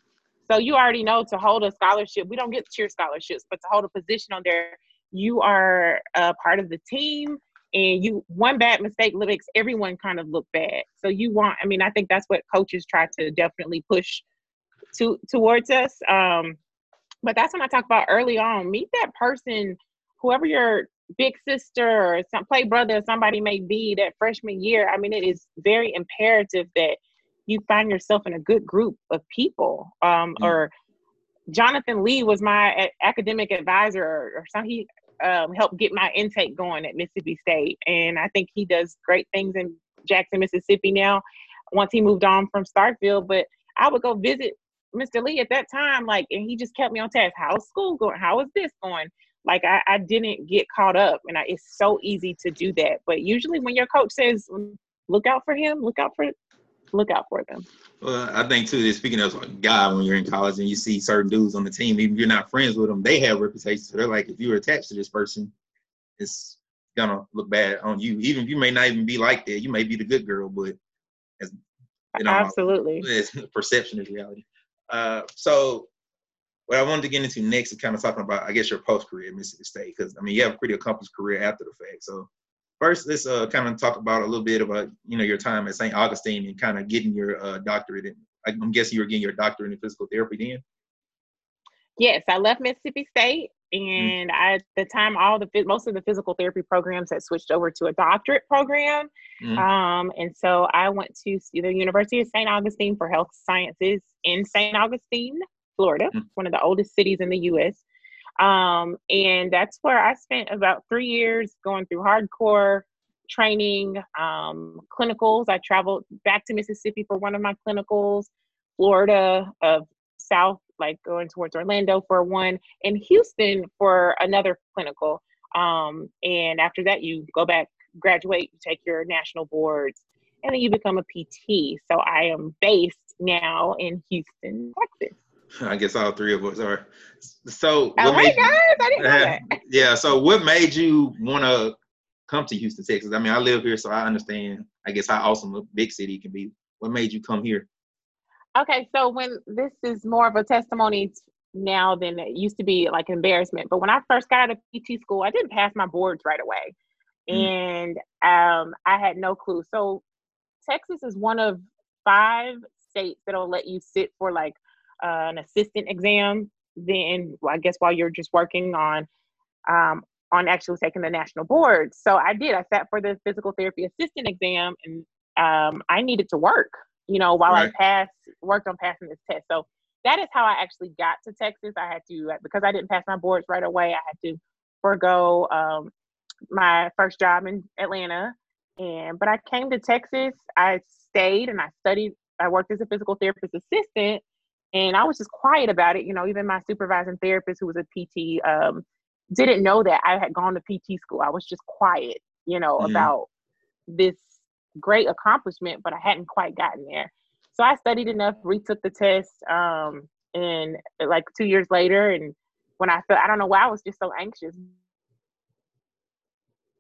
So you already know to hold a scholarship. We don't get cheer scholarships, but to hold a position on there, you are a part of the team. And you one bad mistake makes everyone kind of look bad. So you want, I mean, I think that's what coaches try to definitely push to towards us. Um, but that's when I talk about early on. Meet that person, whoever your big sister or some play brother somebody may be that freshman year i mean it is very imperative that you find yourself in a good group of people um, mm. or jonathan lee was my academic advisor or, or some he um, helped get my intake going at mississippi state. And i think he does great things in jackson mississippi now once he moved on from starkville. But i would go visit mr lee at that time like and he just kept me on task. How's school going? How is this going? Like I, I didn't get caught up and I, it's so easy to do that. But usually when your coach says look out for him look out for look out for them. Well i think too that speaking of a guy when you're in college and you see certain dudes on the team even if you're not friends with them they have reputations so they're like if you're attached to this person it's gonna look bad on you. Even if you may not even be like that you may be the good girl but as you know absolutely. perception is reality. Uh, so what I wanted to get into next is kind of talking about, I guess, your post career at Mississippi State, because I mean, you have a pretty accomplished career after the fact. So, first, let's uh, kind of talk about a little bit about you know your time at St. Augustine and kind of getting your uh, doctorate. In, I'm guessing you were getting your doctorate in physical therapy then. Yes, I left Mississippi State, mm-hmm. and mm-hmm. I, at the time, all the most of the physical therapy programs had switched over to a doctorate program. Mm-hmm. Um, and so I went to the University of St. Augustine for health sciences in St. Augustine. Florida, mm-hmm. one of the oldest cities in the U.S. Um, and that's where I spent about three years going through hardcore training, um, clinicals. I traveled back to Mississippi for one of my clinicals, Florida of South, like going towards Orlando for one, and Houston for another clinical. Um, and after that, you go back, graduate, you take your national boards, and then you become a PT. So I am based now in Houston, Texas. I guess all three of us are. So, oh what made you, uh, Yeah. So, what made you want to come to Houston, Texas? I mean, I live here, so I understand. I guess how awesome a big city can be. What made you come here? Okay, so when this is more of a testimony now than it used to be like embarrassment. But when I first got out of PT school, I didn't pass my boards right away. mm. and um, I had no clue. So Texas is one of five states that'll let you sit for like uh, an assistant exam. Then well, I guess while you're just working on um, on actually taking the national board. So I did. I sat for the physical therapy assistant exam, and um, I needed to work. You know, while right. I passed, worked on passing this test. So that is how I actually got to Texas. I had to because I didn't pass my boards right away. I had to forego um, my first job in Atlanta, and but I came to Texas. I stayed and I studied. I worked as a physical therapist assistant, and I was just quiet about it. You know, even my supervising therapist, who was a PT, um, didn't know that I had gone to PT school. I was just quiet, you know, mm-hmm. about this great accomplishment, but I hadn't quite gotten there. So I studied enough, retook the test, um, and like two years later, and when I felt, I don't know why I was just so anxious,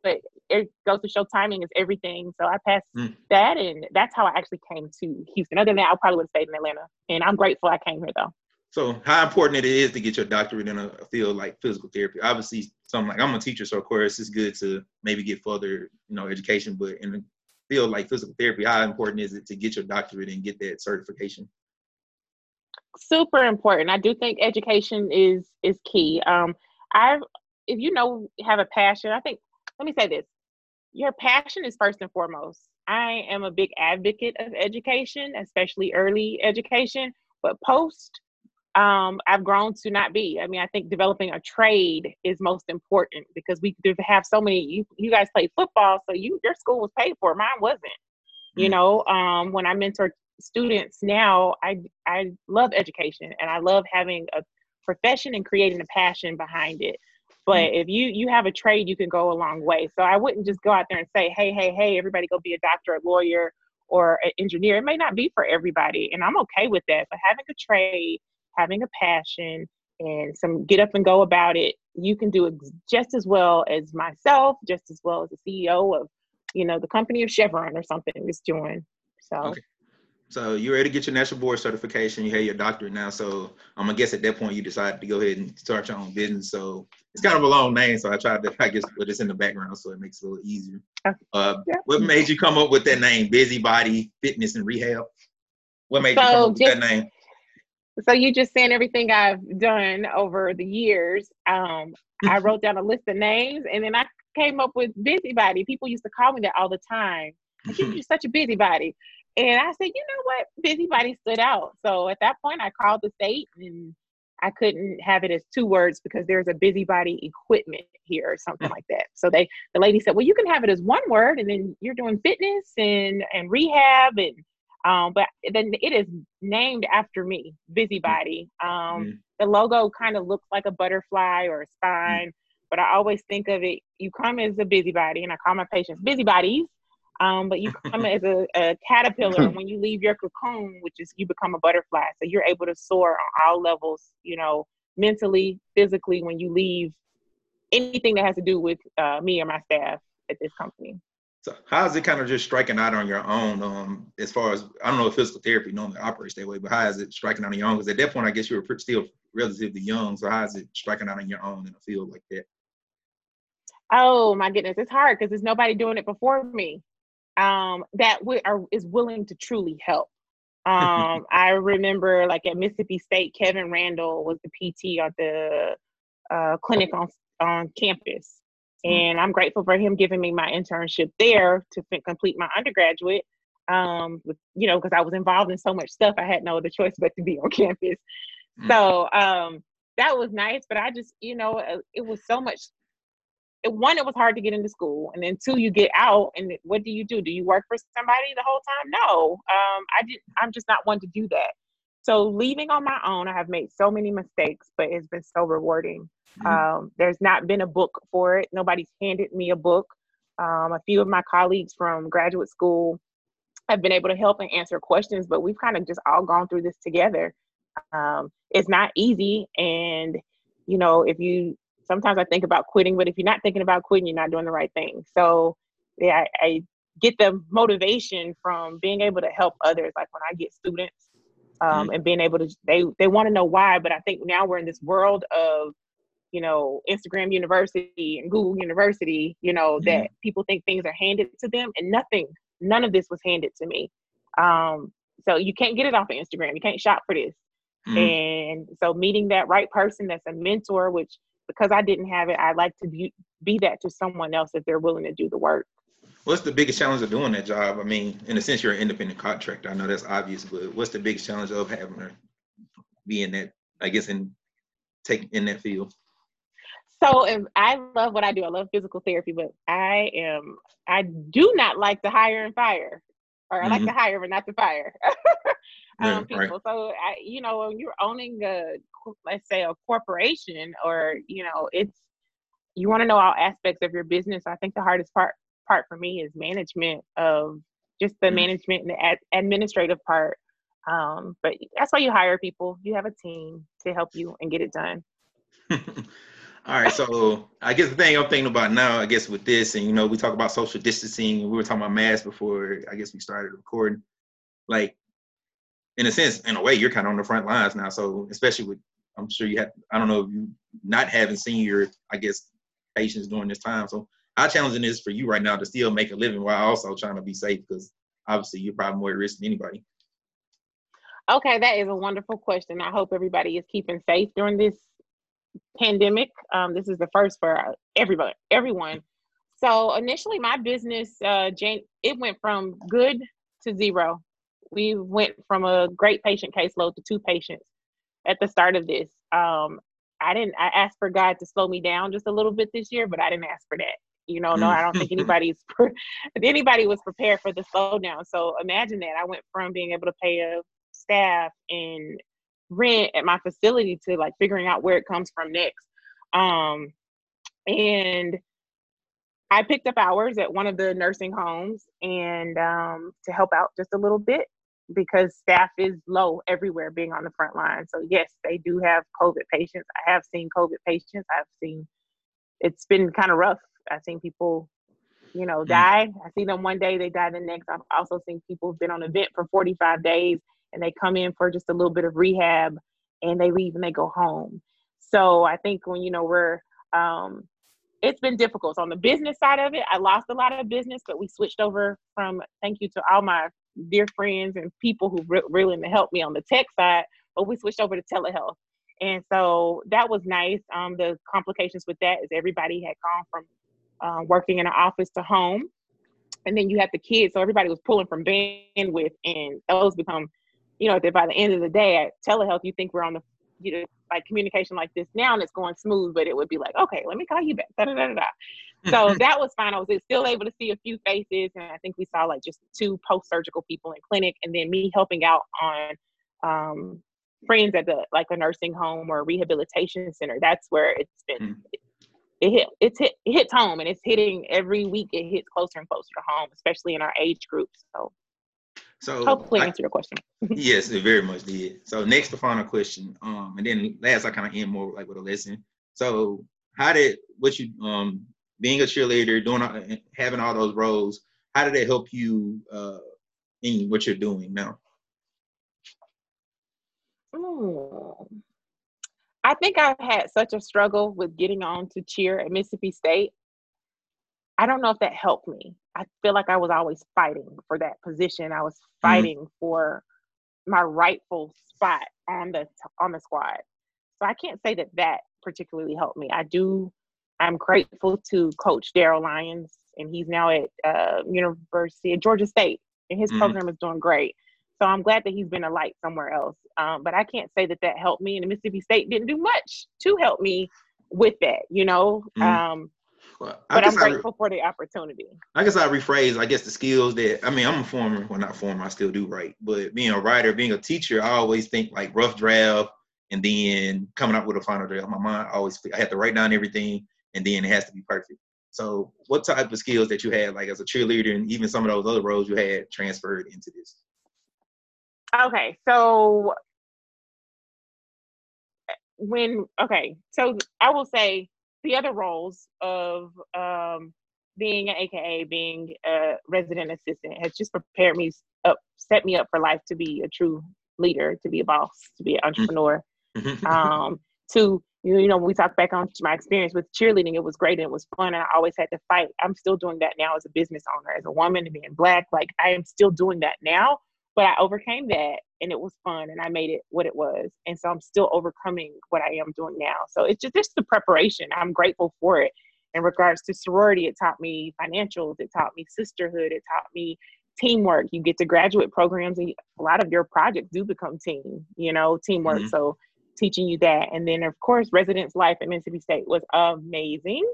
but it goes to show timing is everything. So I passed mm. that, and that's how I actually came to Houston. Other than that, I probably would have stayed in Atlanta, and I'm grateful I came here though. So how important it is to get your doctorate in a field like physical therapy? Obviously, something like I'm a teacher, so of course it's good to maybe get further, you know, education. But in a field like physical therapy, how important is it to get your doctorate and get that certification? Super important. I do think education is is key. Um, I, if you know, have a passion. I think. Let me say this: your passion is first and foremost. I am a big advocate of education, especially early education, but post um, I've grown to not be. I mean, I think developing a trade is most important because we have so many. You, you guys play football, so you your school was paid for. Mine wasn't. Mm-hmm. You mm. know, um, when I mentor students now, I I love education and I love having a profession and creating a passion behind it. But mm-hmm. if you you have a trade, you can go a long way. So I wouldn't just go out there and say, hey, hey, hey, everybody go be a doctor, a lawyer, or an engineer. It may not be for everybody, and I'm okay with that. But having a trade having a passion and some get up and go about it, you can do it just as well as myself, just as well as the CEO of, you know, the company of Chevron or something is doing. So. Okay. So you're ready to get your national board certification. You have your doctorate now. So I'm gonna guess at that point you decided to go ahead and start your own business. So it's kind of a long name. So I tried to, I guess, put this in the background so it makes it a little easier. Uh, yeah. What made you come up with that name, Busybody Fitness and Rehab? What made so you come up with just, that name? So you just saying everything I've done over the years. Um, I wrote down a list of names and then I came up with busybody. People used to call me that all the time. You're such a busybody. And I said, you know what? Busybody stood out. So at that point I called the state and I couldn't have it as two words because there's a busybody equipment here or something like that. So they the lady said, Well, you can have it as one word and then you're doing fitness and and rehab and um, but then it is named after me, Busybody. Um, mm The logo kind of looks like a butterfly or a mm. spine, mm but I always think of it. You come as a busybody, and I call my patients busybodies. Um, but you come as a, a caterpillar when you leave your cocoon, which is you become a butterfly. So you're able to soar on all levels, you know, mentally, physically, when you leave anything that has to do with uh, me or my staff at this company. So how is it kind of just striking out on your own? Um, as far as I don't know if physical therapy normally operates that way, but how is it striking out on your own? Because at that point, I guess you were still relatively young. So how is it striking out on your own in a field like that? Oh my goodness, it's hard because there's nobody doing it before me um, that we are is willing to truly help. Um, I remember like at Mississippi State, Kevin Randall was the PT at the uh, clinic on on campus, Mm-hmm. and I'm grateful for him giving me my internship there to f- complete my undergraduate. Um, with, you know, because I was involved in so much stuff, I had no other choice but to be on campus. Mm-hmm. So um, that was nice, but I just, you know, uh, it was so much. One, it was hard to get into school, and then two, you get out, and what do you do? Do you work for somebody the whole time? No, um, I did. I'm just not one to do that. So leaving on my own, I have made so many mistakes, but it's been so rewarding. Mm-hmm. Um, there's not been a book for it. Nobody's handed me a book. Um, a few of my colleagues from graduate school have been able to help and answer questions, but we've kind of just all gone through this together. Um, it's not easy, and you know, if you sometimes I think about quitting, but if you're not thinking about quitting, you're not doing the right thing. So, yeah, I, I get the motivation from being able to help others. Like when I get students um, mm-hmm. and being able to, they they want to know why, but I think now we're in this world of you know, Instagram University and Google University, you know, mm-hmm. that people think things are handed to them and nothing, none of this was handed to me. Um, so you can't get it off of Instagram. You can't shop for this. Mm-hmm. And so meeting that right person that's a mentor, which because I didn't have it, I'd like to be, be that to someone else if they're willing to do the work. What's the biggest challenge of doing that job? I mean, in a sense, you're an independent contractor. I know that's obvious, but what's the biggest challenge of having to be in that, I guess, in take in that field? So if I love what I do. I love physical therapy, but I am I do not like to hire and fire. Or I mm-hmm. like to hire but not to fire. um, yeah, people. Right. So I, you know, when you're owning a let's say a corporation or, you know, it's you want to know all aspects of your business. I think the hardest part part for me is management of just the mm-hmm. management and the ad- administrative part. Um, but that's why you hire people. You have a team to help you and get it done. All right, so I guess the thing I'm thinking about now, I guess with this, and you know, we talk about social distancing, and we were talking about masks before I guess we started recording. Like, in a sense, in a way, you're kind of on the front lines now. So, especially with, I'm sure you have, I don't know if you not having seen your, I guess, patients during this time. So, how challenging is for you right now to still make a living while also trying to be safe? Because obviously, you're probably more at risk than anybody. Okay, that is a wonderful question. I hope everybody is keeping safe during this pandemic. Um, this is the first for everybody, everyone. So initially, my business, uh, Jane, it went from good to zero. We went from a great patient caseload to two patients at the start of this. Um, I didn't. I asked for God to slow me down just a little bit this year, but I didn't ask for that. You know, no, I don't think anybody's anybody was prepared for the slowdown. So imagine that I went from being able to pay a staff and rent at my facility to like figuring out where it comes from next. Um, and I picked up hours at one of the nursing homes and um, to help out just a little bit because staff is low everywhere being on the front line. So yes, they do have COVID patients. I have seen COVID patients. I've seen it's been kind of rough. I've seen people, you know, mm. die. I see them one day, they die the next. I've also seen people who've been on a vent for 45 days and they come in for just a little bit of rehab and they leave and they go home. So I think when you know we're um, it's been difficult. So on the business side of it, I lost a lot of business, but we switched over from thank you to all my dear friends and people who re- really helped me on the tech side, but we switched over to telehealth. And so that was nice. Um, the complications with that is everybody had gone from uh, working in an office to home. And then you have the kids, so everybody was pulling from bandwidth, and those become you know, by the end of the day at telehealth, you think we're on the, you know, like communication like this now and it's going smooth, but it would be like, okay, let me call you back. Da, da, da, da. So that was fine. I was still able to see a few faces, and I think we saw like just two post surgical people in clinic, and then me helping out on um, friends at the like a nursing home or rehabilitation center. That's where it's been. It, it hit it's hit it hits home and it's hitting every week it hits closer and closer to home especially in our age group so so hopefully I, answer your question. yes, it very much did. So next, the final question, um, and then last, I kind of end more like with a lesson. So how did what you um being a cheerleader, doing having all those roles, how did it help you uh in what you're doing now? Oh, I think I've had such a struggle with getting on to cheer at Mississippi State. I don't know if that helped me. I feel like I was always fighting for that position. I was mm-hmm. fighting mm-hmm. for my rightful spot on the on the squad. So I can't say that that particularly helped me. I do. I'm grateful to Coach Daryl Lyons, and he's now at uh, University of Georgia State, and his mm-hmm. program is doing great. So I'm glad that he's been a light somewhere else. Um, but I can't say that that helped me, and Mississippi State didn't do much to help me with that. You know, mm-hmm. um, well, but I'm grateful for the opportunity. I guess I rephrase, I guess the skills that I mean, I'm a former, well not former, I still do write, but being a writer, being a teacher, I always think like rough draft and then coming up with a final draft. My mind always I have to write down everything and then it has to be perfect. So what type of skills that you had like as a cheerleader and even some of those other roles you had transferred into this? Okay, so when okay, so I will say the other roles of um, being an AKA, being a resident assistant, has just prepared me up, set me up for life to be a true leader, to be a boss, to be an mm-hmm. entrepreneur, mm-hmm. um, to you, you know, when we talk back on my experience with cheerleading, it was great and it was fun. And I always had to fight. I'm still doing that now as a business owner, as a woman and being black. Like I am still doing that now, but I overcame that and it was fun and I made it what it was. And so I'm still overcoming what I am doing now. So it's just, just the preparation. I'm grateful for it. In regards to sorority, it taught me financials, it taught me sisterhood, it taught me teamwork. You get to graduate programs and a lot of your projects do become team, you know, teamwork. Mm-hmm. So teaching you that. And then of course, residence life at Mississippi State was amazing.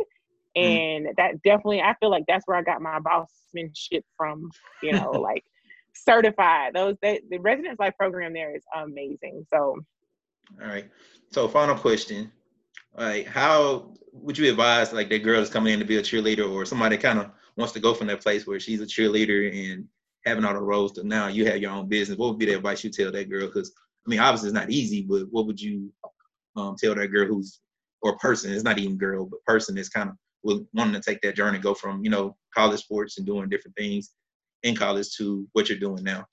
Mm. And mm. that definitely I feel like that's where I got my bossmanship from, you know, like certified. Those they, the residence life program there is amazing. So all right. So final question. Like how would you advise like that girl is coming in to be a cheerleader or somebody kind of wants to go from that place where she's a cheerleader and having all the roles to now you have your own business, what would be the advice you tell that girl? Because I mean, obviously it's not easy, but what would you um, tell that girl who's or person? It's not even girl, but person is kind of wanting to take that journey, go from you know college sports and doing different things in college to what you're doing now.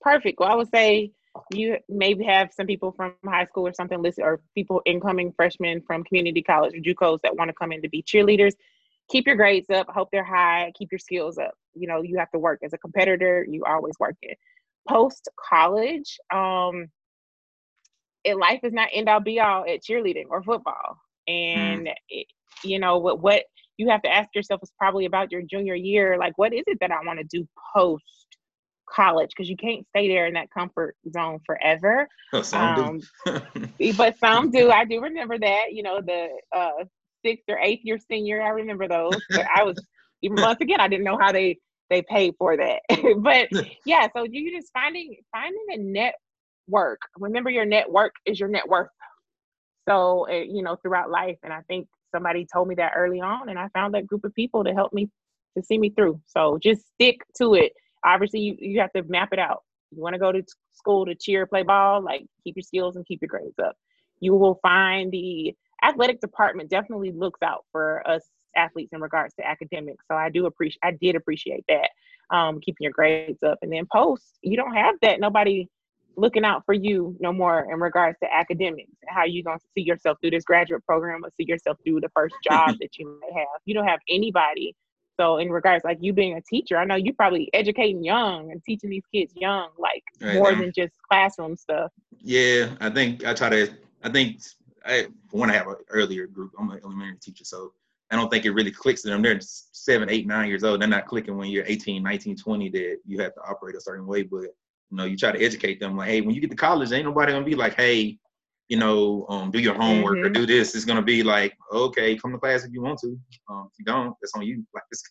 Perfect. Well, I would say you maybe have some people from high school or something listed, or people incoming freshmen from community college or JUCOs that want to come in to be cheerleaders keep your grades up, hope they're high, keep your skills up. You know, you have to work as a competitor, you always work it. Post college, um, it, life is not end all be all at cheerleading or football. And, mm. it, you know, what, what you have to ask yourself is probably about your junior year like, what is it that I want to do post college? Because you can't stay there in that comfort zone forever. Oh, some um, do. but some do. I do remember that, you know, the, uh, sixth or eighth year senior. I remember those. But I was even once again, I didn't know how they they paid for that. but yeah, so you just finding finding a network. Remember, your network is your net worth. So uh, you know throughout life, and I think somebody told me that early on, and I found that group of people to help me to see me through. So just stick to it. Obviously, you, you have to map it out. You want to go to school to cheer, play ball, like keep your skills and keep your grades up. You will find the athletic department definitely looks out for us athletes in regards to academics. So I do appreciate, I did appreciate that, um, keeping your grades up. And then post, you don't have that. Nobody looking out for you no more in regards to academics. How you gonna see yourself through this graduate program or see yourself through the first job that you may have? You don't have anybody. So in regards like you being a teacher, I know you're probably educating young and teaching these kids young, like right more now. than just classroom stuff. Yeah, I think I try to. I think I want to have an earlier group. I'm an elementary teacher, so I don't think it really clicks to them. They're seven, eight, nine years old. They're not clicking when you're 18, 19, 20 that you have to operate a certain way. But you know, you try to educate them like, hey, when you get to college, ain't nobody gonna be like, hey, you know, um, do your homework mm-hmm. or do this. It's gonna be like, okay, come to class if you want to. Um, if you don't, that's on you. Like it's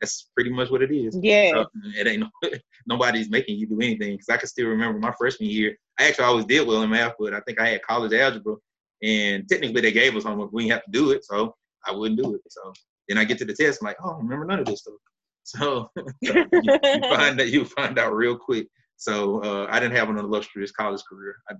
that's pretty much what it is. Yeah. So, it ain't nobody's making you do anything. Because I can still remember my freshman year. I actually always did well in math, but I think I had college algebra and technically, they gave us homework. We have to do it, so I wouldn't do it. So then I get to the test, I'm like, oh, I remember none of this stuff. So you, you, find that you find out real quick. So uh, I didn't have an illustrious college career. I,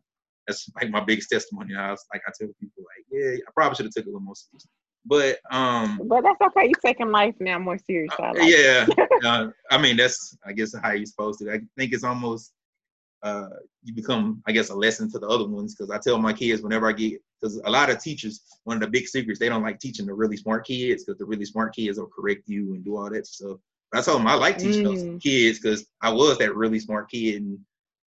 that's like my biggest testimony. I was like, I tell people, like, yeah, I probably should have took a little more serious. But um, but that's okay. You're taking life now more serious. Uh, like yeah, uh, I mean that's I guess how you're supposed to. I think it's almost uh, you become, I guess, a lesson to the other ones. Because I tell my kids whenever I get, because a lot of teachers, one of the big secrets, they don't like teaching the really smart kids because the really smart kids will correct you and do all that stuff. I told them I like teaching mm. those kids because I was that really smart kid and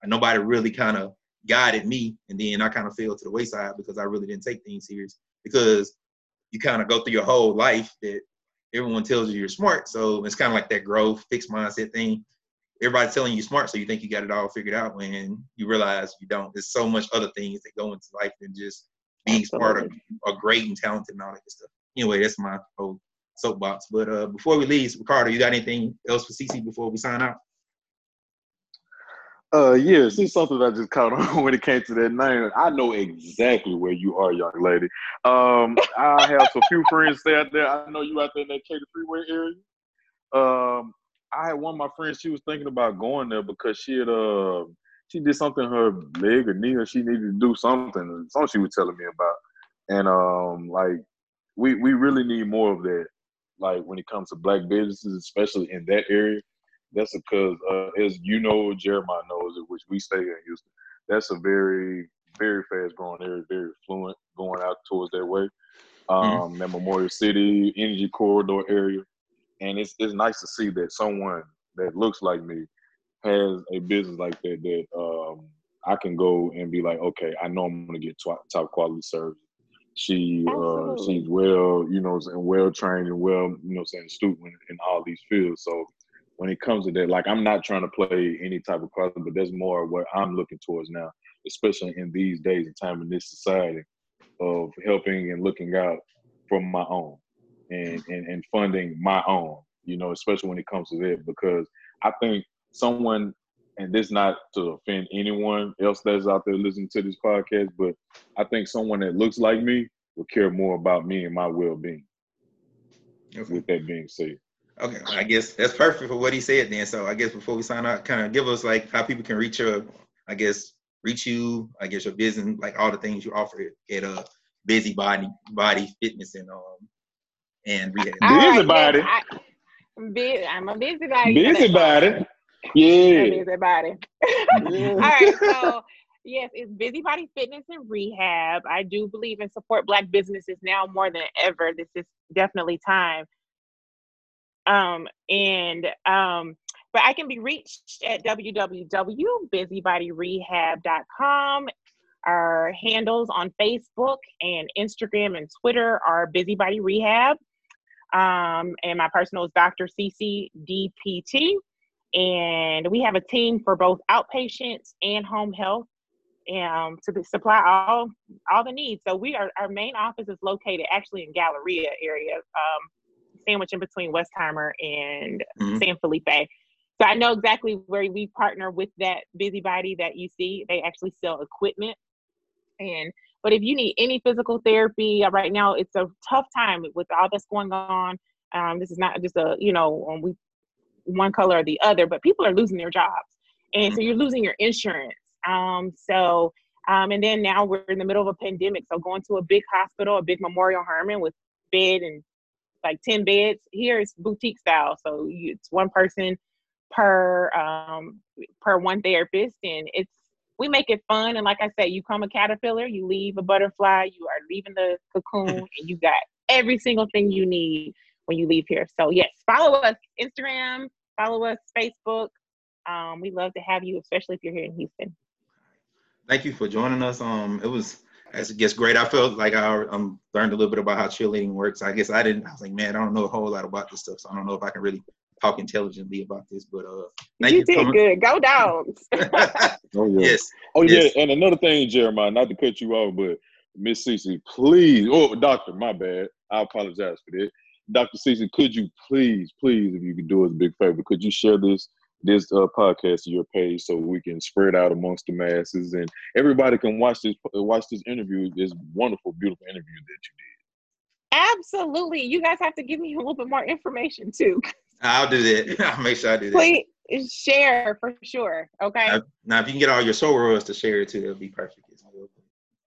nobody really kind of guided me. And then I kind of fell to the wayside because I really didn't take things serious because you kind of go through your whole life that everyone tells you you're smart. So it's kind of like that growth, fixed mindset thing everybody's telling you smart, so you think you got it all figured out when you realize you don't. There's so much other things that go into life than just being smart or, or great and talented and all that stuff. Anyway, that's my whole soapbox. But uh, before we leave, Ricardo, you got anything else for CC before we sign out? Uh, yes, it's something I just caught on when it came to that name. I know exactly where you are, young lady. Um, I have a few friends stay out there. I know you out there in that Katy Freeway area. Um, I had one of my friends. She was thinking about going there because she had uh she did something her leg or knee, or she needed to do something. Something she was telling me about, and um like we we really need more of that. Like when it comes to black businesses, especially in that area, that's because uh, as you know, Jeremiah knows it, which we stay in Houston. That's a very very fast growing area, very fluent going out towards that way. Mm-hmm. Um, mm-hmm. that Memorial City Energy Corridor area, and it's it's nice to see that someone that looks like me has a business like that that um, I can go and be like, okay, I know I'm gonna get top quality service. She uh, she's well, you know, and well trained and well, you know, saying student in all these fields. So when it comes to that, like I'm not trying to play any type of card, but there's more what I'm looking towards now, especially in these days and time in this society of helping and looking out from my own and, and, and funding my own, you know, especially when it comes to that, because I think someone, and this not to offend anyone else that's out there listening to this podcast, but I think someone that looks like me will care more about me and my well-being. Okay. With that being said. Okay, I guess that's perfect for what he said then. So I guess before we sign out, kind of give us like how people can reach your, I guess, reach you, I guess your business, like all the things you offer at uh busy body body fitness and um and rehab. Busybody. Right, I, I'm a busybody. Busybody. Yeah. Busybody. Yeah. All right. So yes, it's busybody fitness and rehab. I do believe in support black businesses now more than ever. This is definitely time. Um and um but I can be reached at www.busybodyrehab.com. Our handles on Facebook and Instagram and Twitter are Busybody Rehab. Um, and my personal is Dr. CC DPT. And we have a team for both outpatients and home health um, to supply all all the needs. So we are our main office is located actually in Galleria area, um, sandwich in between Westheimer and mm-hmm. San Felipe. So I know exactly where we partner with that busybody that you see. They actually sell equipment. And but if you need any physical therapy uh, right now, it's a tough time with all that's going on. Um, this is not just a you know um, we one color or the other, but people are losing their jobs, and so you're losing your insurance. Um, so um, and then now we're in the middle of a pandemic, so going to a big hospital, a big Memorial Hermann with bed and like 10 beds here is boutique style so you, it's one person per um, per one therapist, and it's we make it fun. And like I said, you come a caterpillar, you leave a butterfly, you are leaving the cocoon, and you got every single thing you need when you leave here. So yes, follow us Instagram, follow us Facebook. Um, we love to have you, especially if you're here in Houston. Thank you for joining us. Um, it was I guess great. I felt like I um, learned a little bit about how cheerleading works. I guess I didn't. I was like, man, I don't know a whole lot about this stuff, so I don't know if I can really talk intelligently about this, but uh, thank you, you did good. Go dogs. oh yeah. Yes. Oh yes. yeah. And another thing, Jeremiah, not to cut you off, but Miss Cece, please. Oh, doctor, my bad. I apologize for that. Dr. Cece, could you please, please, if you could do us a big favor, could you share this this uh, podcast to your page so we can spread out amongst the masses and everybody can watch this watch this interview, this wonderful, beautiful interview that you did. Absolutely. You guys have to give me a little bit more information too. I'll do that. I'll make sure I do that. Please share for sure. Okay. Now, now if you can get all your soul sorors to share it too, it'll be perfect.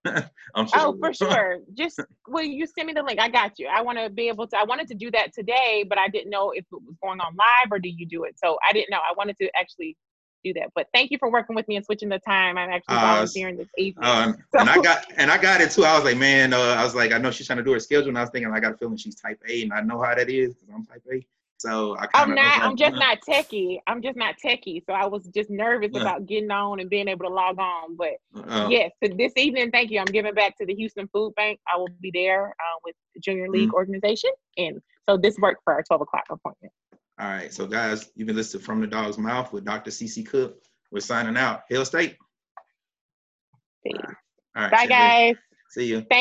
I'm sure. Oh, for sure. Just will you send me the link? I got you. I want to be able to. I wanted to do that today, but I didn't know if it was going on live or do you do it. So I didn't know. I wanted to actually do that. But thank you for working with me and switching the time. I'm actually uh, volunteering this evening. Um, so. And I got and I got it too. I was like, man, uh, I was like, I know she's trying to do her schedule, and I was thinking, I got a feeling she's type A, and I know how that is because I'm type A. So I I'm not. I'm just not techie. I'm just not techie. So I was just nervous about getting on and being able to log on. But uh, yes, so this evening, thank you. I'm giving back to the Houston Food Bank. I will be there uh, with the Junior League mm-hmm. organization, and so this worked for our 12 o'clock appointment. All right, so guys, you've been listening from the dog's mouth with Dr. CC Cook. We're signing out. Hail State. All right. Bye, guys. See you. Thank